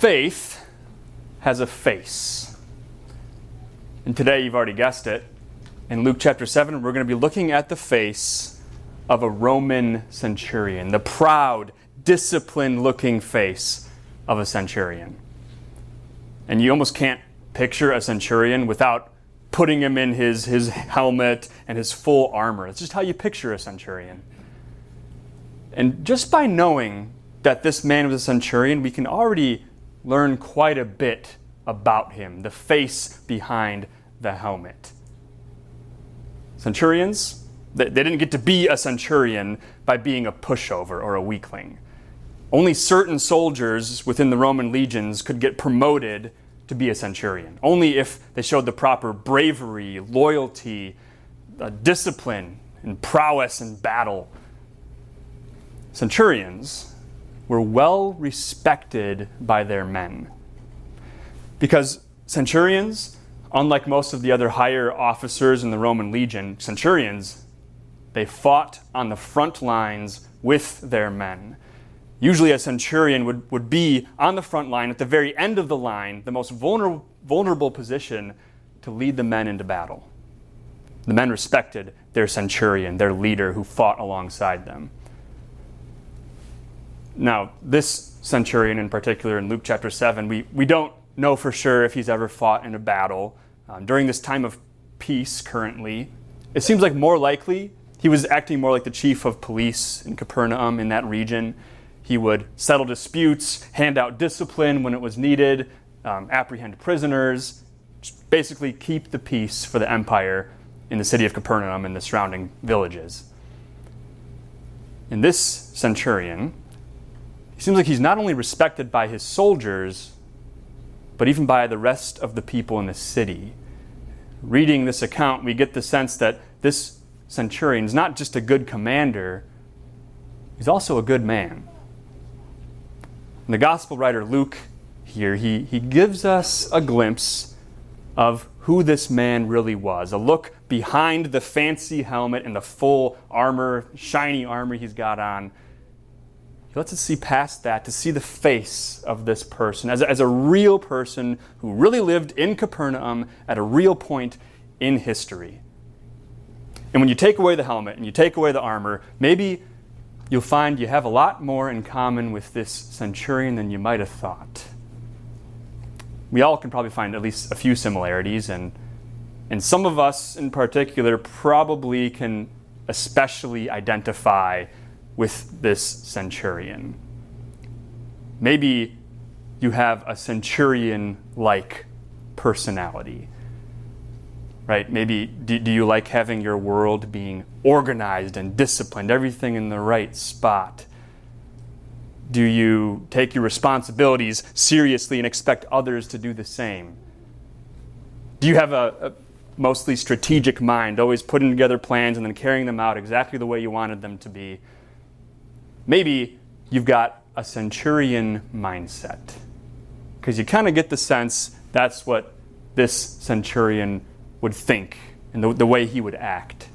faith has a face. And today, you've already guessed it. In Luke chapter 7, we're going to be looking at the face of a Roman centurion, the proud, disciplined looking face of a centurion. And you almost can't picture a centurion without putting him in his, his helmet and his full armor. It's just how you picture a centurion. And just by knowing that this man was a centurion, we can already learn quite a bit about him, the face behind the helmet. Centurions, they didn't get to be a centurion by being a pushover or a weakling. Only certain soldiers within the Roman legions could get promoted to be a centurion, only if they showed the proper bravery, loyalty, uh, discipline, and prowess in battle. Centurions were well respected by their men. Because centurions, unlike most of the other higher officers in the Roman legion, centurions, they fought on the front lines with their men. Usually, a centurion would, would be on the front line at the very end of the line, the most vulnerable, vulnerable position to lead the men into battle. The men respected their centurion, their leader who fought alongside them. Now, this centurion in particular in Luke chapter 7, we, we don't know for sure if he's ever fought in a battle. Um, during this time of peace currently, it seems like more likely he was acting more like the chief of police in Capernaum in that region. He would settle disputes, hand out discipline when it was needed, um, apprehend prisoners, basically keep the peace for the empire in the city of Capernaum and the surrounding villages. In this centurion, he seems like he's not only respected by his soldiers, but even by the rest of the people in the city. Reading this account, we get the sense that this centurion is not just a good commander, he's also a good man. And the gospel writer Luke here, he, he gives us a glimpse of who this man really was, a look behind the fancy helmet and the full armor, shiny armor he's got on. He lets us see past that to see the face of this person as a, as a real person who really lived in Capernaum at a real point in history. And when you take away the helmet and you take away the armor, maybe you'll find you have a lot more in common with this centurion than you might have thought. We all can probably find at least a few similarities, and, and some of us in particular probably can especially identify with this centurion. Maybe you have a centurion like personality right? Maybe do, do you like having your world being organized and disciplined, everything in the right spot? Do you take your responsibilities seriously and expect others to do the same? Do you have a, a mostly strategic mind, always putting together plans and then carrying them out exactly the way you wanted them to be? Maybe you've got a centurion mindset because you kind of get the sense that's what this centurion would think and the, the way he would act.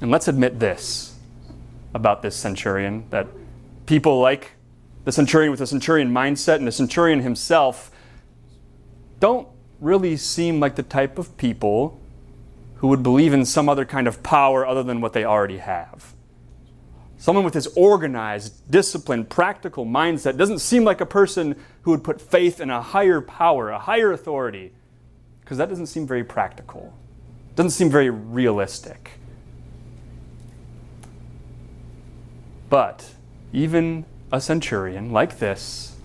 And let's admit this about this centurion that people like the centurion with the centurion mindset and the centurion himself don't really seem like the type of people who would believe in some other kind of power other than what they already have. Someone with this organized, disciplined, practical mindset doesn't seem like a person who would put faith in a higher power, a higher authority, because that doesn't seem very practical. Doesn't seem very realistic. But even a centurion like this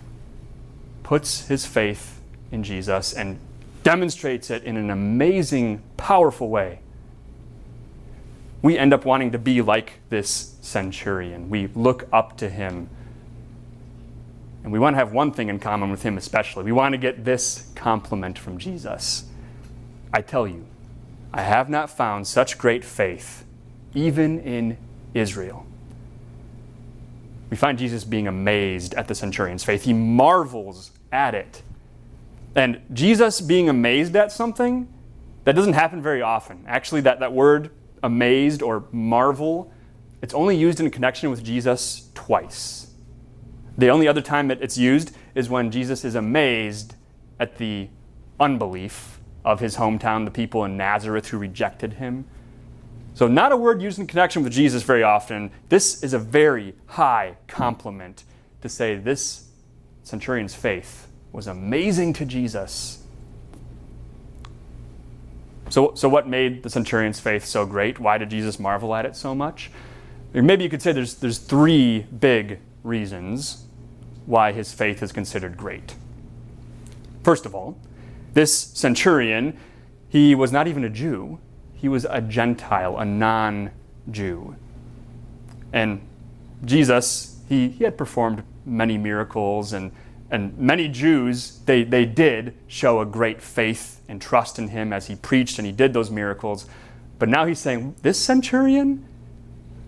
puts his faith in Jesus and demonstrates it in an amazing, powerful way. We end up wanting to be like this centurion. We look up to him. And we want to have one thing in common with him, especially. We want to get this compliment from Jesus. I tell you, I have not found such great faith, even in Israel. We find Jesus being amazed at the centurion's faith. He marvels at it. And Jesus being amazed at something, that doesn't happen very often. Actually, that, that word amazed or marvel, it's only used in connection with Jesus twice. The only other time that it's used is when Jesus is amazed at the unbelief of his hometown, the people in Nazareth who rejected him. So, not a word used in connection with Jesus very often. This is a very high compliment to say this centurion's faith was amazing to Jesus. So, so what made the centurion's faith so great? Why did Jesus marvel at it so much? maybe you could say there's, there's three big reasons why his faith is considered great. First of all, this centurion, he was not even a Jew, he was a Gentile, a non Jew. And Jesus, he, he had performed many miracles, and, and many Jews, they, they did show a great faith and trust in him as he preached and he did those miracles. But now he's saying, This centurion,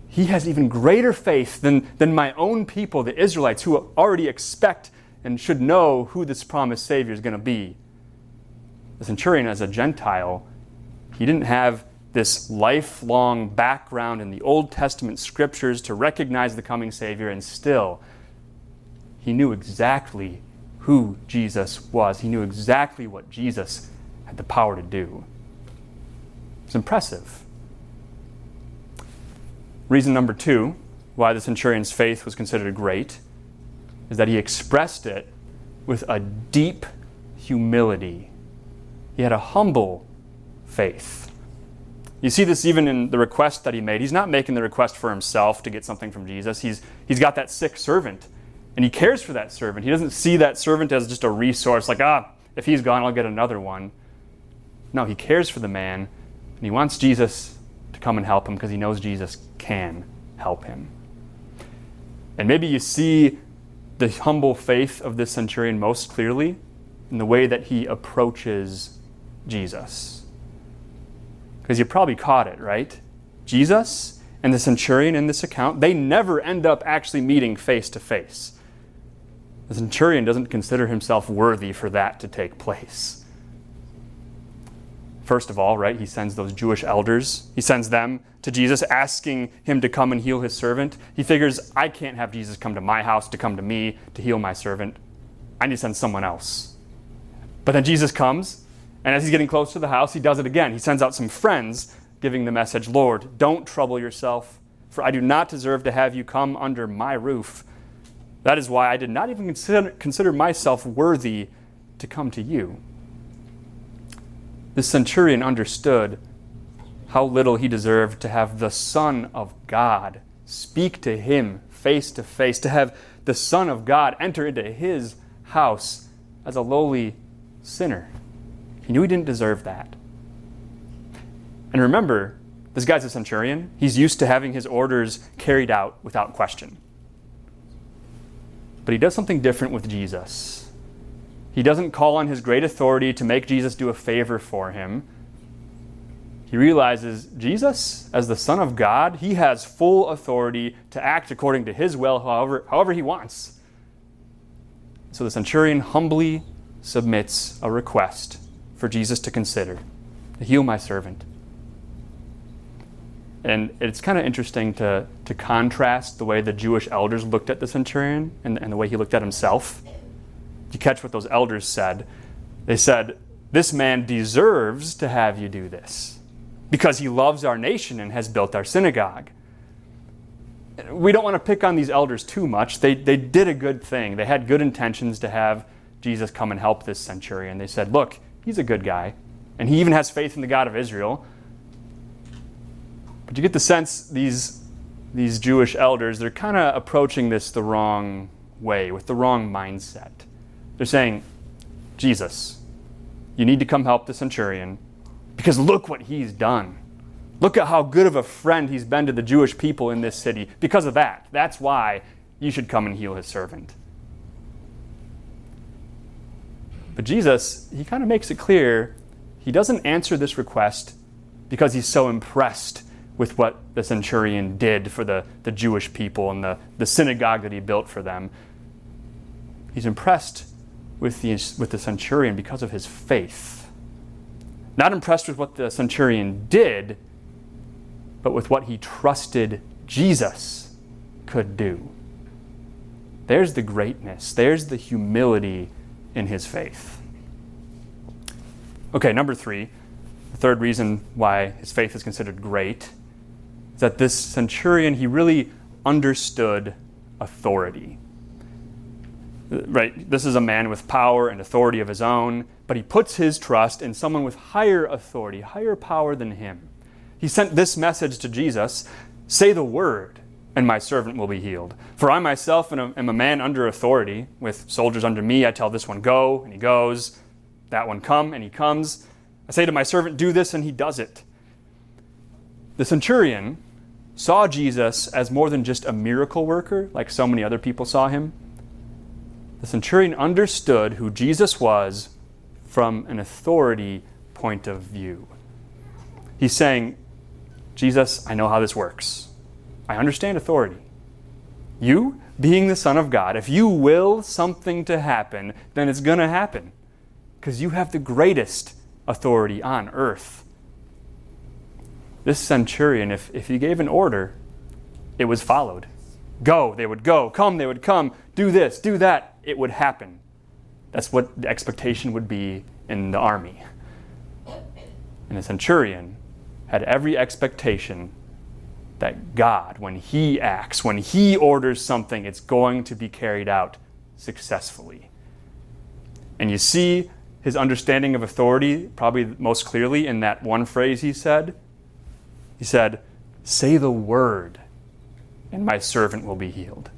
he has even greater faith than, than my own people, the Israelites, who already expect and should know who this promised Savior is going to be. The centurion, as a Gentile, he didn't have this lifelong background in the Old Testament scriptures to recognize the coming Savior, and still, he knew exactly who Jesus was. He knew exactly what Jesus had the power to do. It's impressive. Reason number two why the centurion's faith was considered great is that he expressed it with a deep humility. He had a humble faith. You see this even in the request that he made. He's not making the request for himself to get something from Jesus. He's, he's got that sick servant, and he cares for that servant. He doesn't see that servant as just a resource, like, ah, if he's gone, I'll get another one. No, he cares for the man, and he wants Jesus to come and help him because he knows Jesus can help him. And maybe you see the humble faith of this centurion most clearly in the way that he approaches Jesus. Because you probably caught it, right? Jesus and the centurion in this account, they never end up actually meeting face to face. The centurion doesn't consider himself worthy for that to take place. First of all, right, he sends those Jewish elders. He sends them to Jesus, asking him to come and heal his servant. He figures, I can't have Jesus come to my house to come to me to heal my servant. I need to send someone else. But then Jesus comes, and as he's getting close to the house, he does it again. He sends out some friends, giving the message Lord, don't trouble yourself, for I do not deserve to have you come under my roof. That is why I did not even consider, myself worthy to come to you. The centurion understood how little he deserved to have the Son of God speak to him face to face, to have the Son of God enter into his house as a lowly sinner. He knew he didn't deserve that. And remember, this guy's a centurion. He's used to having his orders carried out without question. But he does something different with Jesus. He doesn't call on his great authority to make Jesus do a favor for him. He realizes Jesus, as the Son of God, he has full authority to act according to his will, however, however he wants. So the centurion humbly submits a request for Jesus to consider to heal my servant. And it's kind of interesting to, to contrast the way the Jewish elders looked at the centurion and, and the way he looked at himself you catch what those elders said? They said, This man deserves to have you do this because he loves our nation and has built our synagogue. We don't want to pick on these elders too much. They, they did a good thing. They had good intentions to have Jesus come and help this centurion. They said, Look, he's a good guy, and he even has faith in the God of Israel. But you get the sense these, these Jewish elders, they're kind of approaching this the wrong way, with the wrong mindset. They're saying, Jesus, you need to come help the centurion because look what he's done. Look at how good of a friend he's been to the Jewish people in this city. Because of that, that's why you should come and heal his servant. But Jesus, he kind of makes it clear he doesn't answer this request because he's so impressed with what the centurion did for the, the Jewish people and the, the synagogue that he built for them. He's impressed with the, with the centurion because of his faith. Not impressed with what the centurion did, but with what he trusted Jesus could do. There's the greatness, there's the humility in his faith. Okay, number three, the third reason why his faith is considered great is that this centurion, he really understood authority. Right, this is a man with power and authority of his own, but he puts his trust in someone with higher authority, higher power than him. He sent this message to Jesus Say the word, and my servant will be healed. For I myself am a, am a man under authority, with soldiers under me. I tell this one, Go, and he goes. That one, Come, and he comes. I say to my servant, Do this, and he does it. The centurion saw Jesus as more than just a miracle worker, like so many other people saw him. The centurion understood who Jesus was from an authority point of view. He's saying, Jesus, I know how this works. I understand authority. You, being the Son of God, if you will something to happen, then it's going to happen because you have the greatest authority on earth. This centurion, if, if he gave an order, it was followed. Go, they would go. Come, they would come. Do this, do that. It would happen. That's what the expectation would be in the army. And a centurion had every expectation that God, when He acts, when He orders something, it's going to be carried out successfully. And you see his understanding of authority probably most clearly in that one phrase he said. He said, Say the word, and my servant will be healed.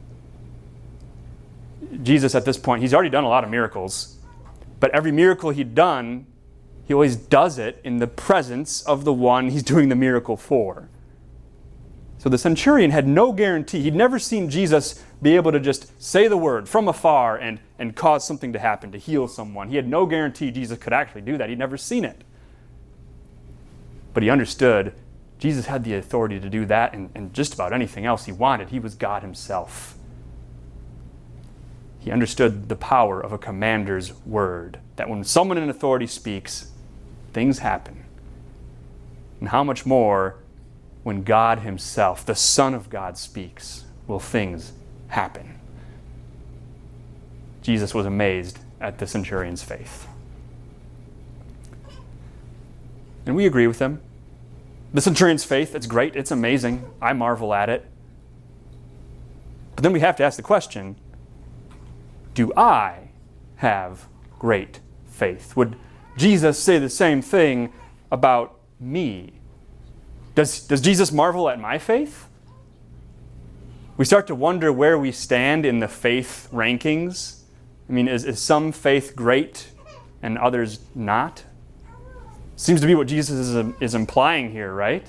Jesus, at this point, he's already done a lot of miracles, but every miracle he'd done, he always does it in the presence of the one he's doing the miracle for. So the centurion had no guarantee. He'd never seen Jesus be able to just say the word from afar and, and cause something to happen, to heal someone. He had no guarantee Jesus could actually do that. He'd never seen it. But he understood Jesus had the authority to do that and, and just about anything else he wanted. He was God himself. He understood the power of a commander's word, that when someone in authority speaks, things happen. And how much more when God Himself, the Son of God, speaks, will things happen. Jesus was amazed at the centurion's faith. And we agree with him. The centurion's faith, it's great, it's amazing. I marvel at it. But then we have to ask the question do I have great faith? Would Jesus say the same thing about me? Does, does Jesus marvel at my faith? We start to wonder where we stand in the faith rankings. I mean, is, is some faith great and others not? Seems to be what Jesus is, um, is implying here, right?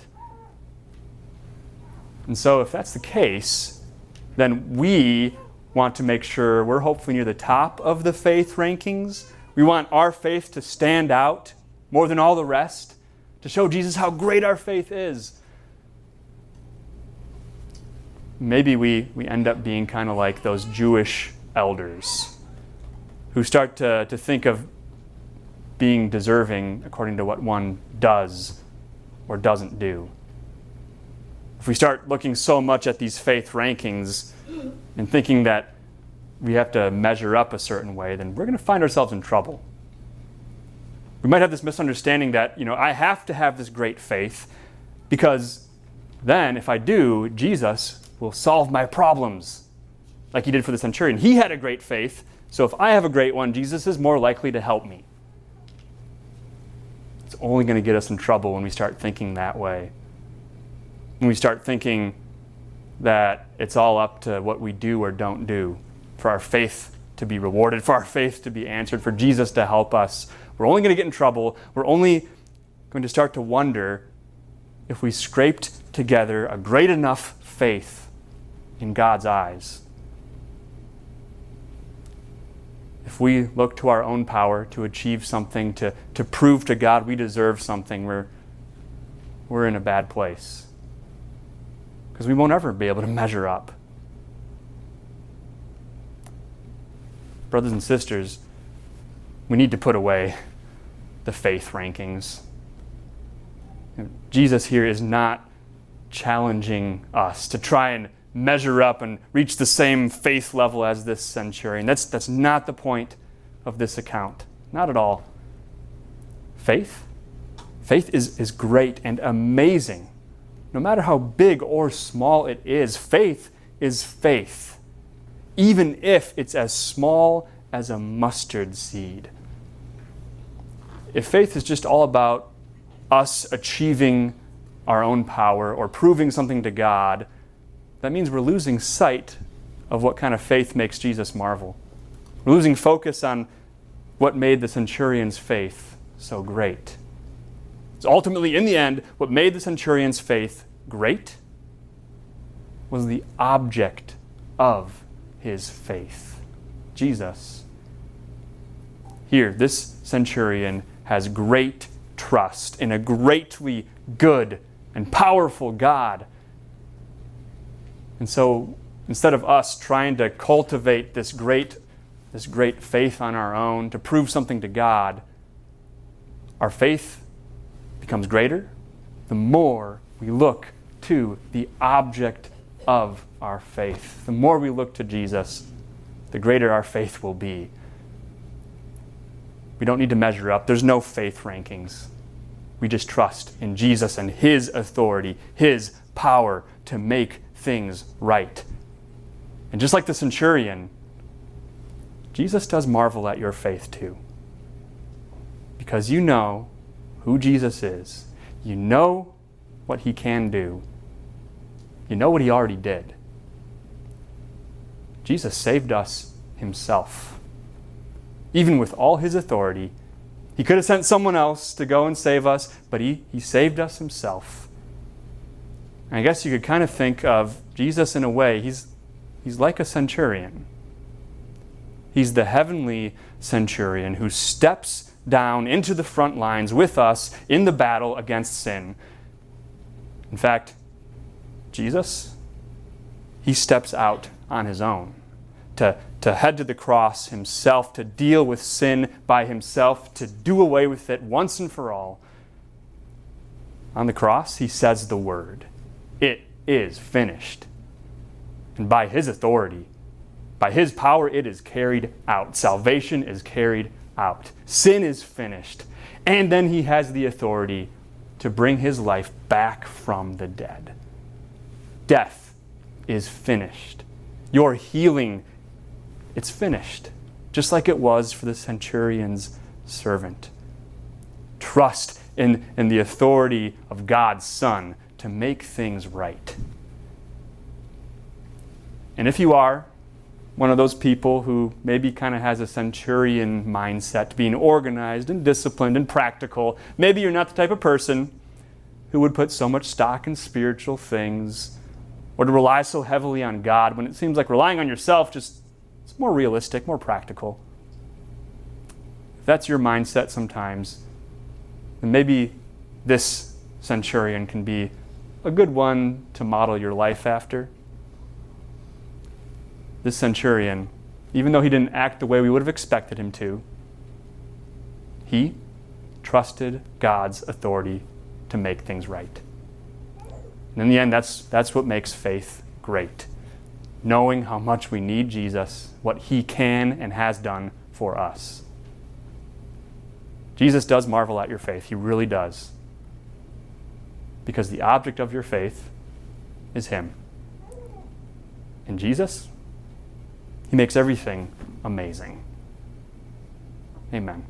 And so, if that's the case, then we want to make sure we're hopefully near the top of the faith rankings. We want our faith to stand out more than all the rest to show Jesus how great our faith is. Maybe we, we end up being kind of like those Jewish elders who start to, to think of being deserving according to what one does or doesn't do. If we start looking so much at these faith rankings and thinking that we have to measure up a certain way, then we're going to find ourselves in trouble we might have this misunderstanding that, you know, I have to have this great faith because then if I do, Jesus will solve my problems like he did for the centurion. He had a great faith, so if I have a great one, Jesus is more likely to help me. It's only going to get us in trouble when we start thinking that way. When we start thinking that it's all up to what we do or don't do for our faith to be rewarded, for our faith to be answered, for Jesus to help us we're only going to get in trouble. We're only going to start to wonder if we scraped together a great enough faith in God's eyes. If we look to our own power to achieve something, to, to prove to God we deserve something, we're, we're in a bad place. Because we won't ever be able to measure up. Brothers and sisters, we need to put away the faith rankings. Jesus here is not challenging us to try and measure up and reach the same faith level as this centurion. That's, that's not the point of this account. Not at all. Faith? Faith is, is great and amazing. No matter how big or small it is, faith is faith, even if it's as small as a mustard seed. If faith is just all about us achieving our own power or proving something to God, that means we're losing sight of what kind of faith makes Jesus marvel. We're losing focus on what made the centurion's faith so great. So ultimately, in the end, what made the centurion's faith great was the object of his faith Jesus. Here, this centurion has great trust in a greatly good and powerful God. And so instead of us trying to cultivate this great, this great faith on our own to prove something to God, our faith becomes greater the more we look to the object of our faith. The more we look to Jesus, the greater our faith will be. We don't need to measure up. There's no faith rankings. We just trust in Jesus and His authority, His power to make things right. And just like the centurion, Jesus does marvel at your faith too. Because you know who Jesus is, you know what He can do, you know what He already did. Jesus saved us Himself even with all his authority. He could have sent someone else to go and save us, but he, he saved us himself. And I guess you could kind of think of Jesus in a way, he's, he's like a centurion. He's the heavenly centurion who steps down into the front lines with us in the battle against sin. In fact, Jesus, he steps out on his own to, to head to the cross himself, to deal with sin by himself, to do away with it once and for all. On the cross, he says the word is finished. And by his authority, by his power, it is carried out. Salvation is carried out. Sin is finished. And then he has the authority to bring his life back from the dead. Death is finished. Your healing it's finished, just like it was for the centurion's servant. Trust in, in the authority of God's Son to make things right. And if you are one of those people who maybe kind of has a centurion mindset, being organized and disciplined and practical, maybe you're not the type of person who would put so much stock in spiritual things or to rely so heavily on God when it seems like relying on yourself just it's more realistic, more practical. If that's your mindset sometimes, then maybe this centurion can be a good one to model your life after. This centurion, even though he didn't act the way we would have expected him to, he trusted God's authority to make things right. And in the end, that's, that's what makes faith great knowing how much we need Jesus, what he can and has done for us. Jesus does marvel at your faith. He really does. Because the object of your faith is him. And Jesus, he makes everything amazing. Amen.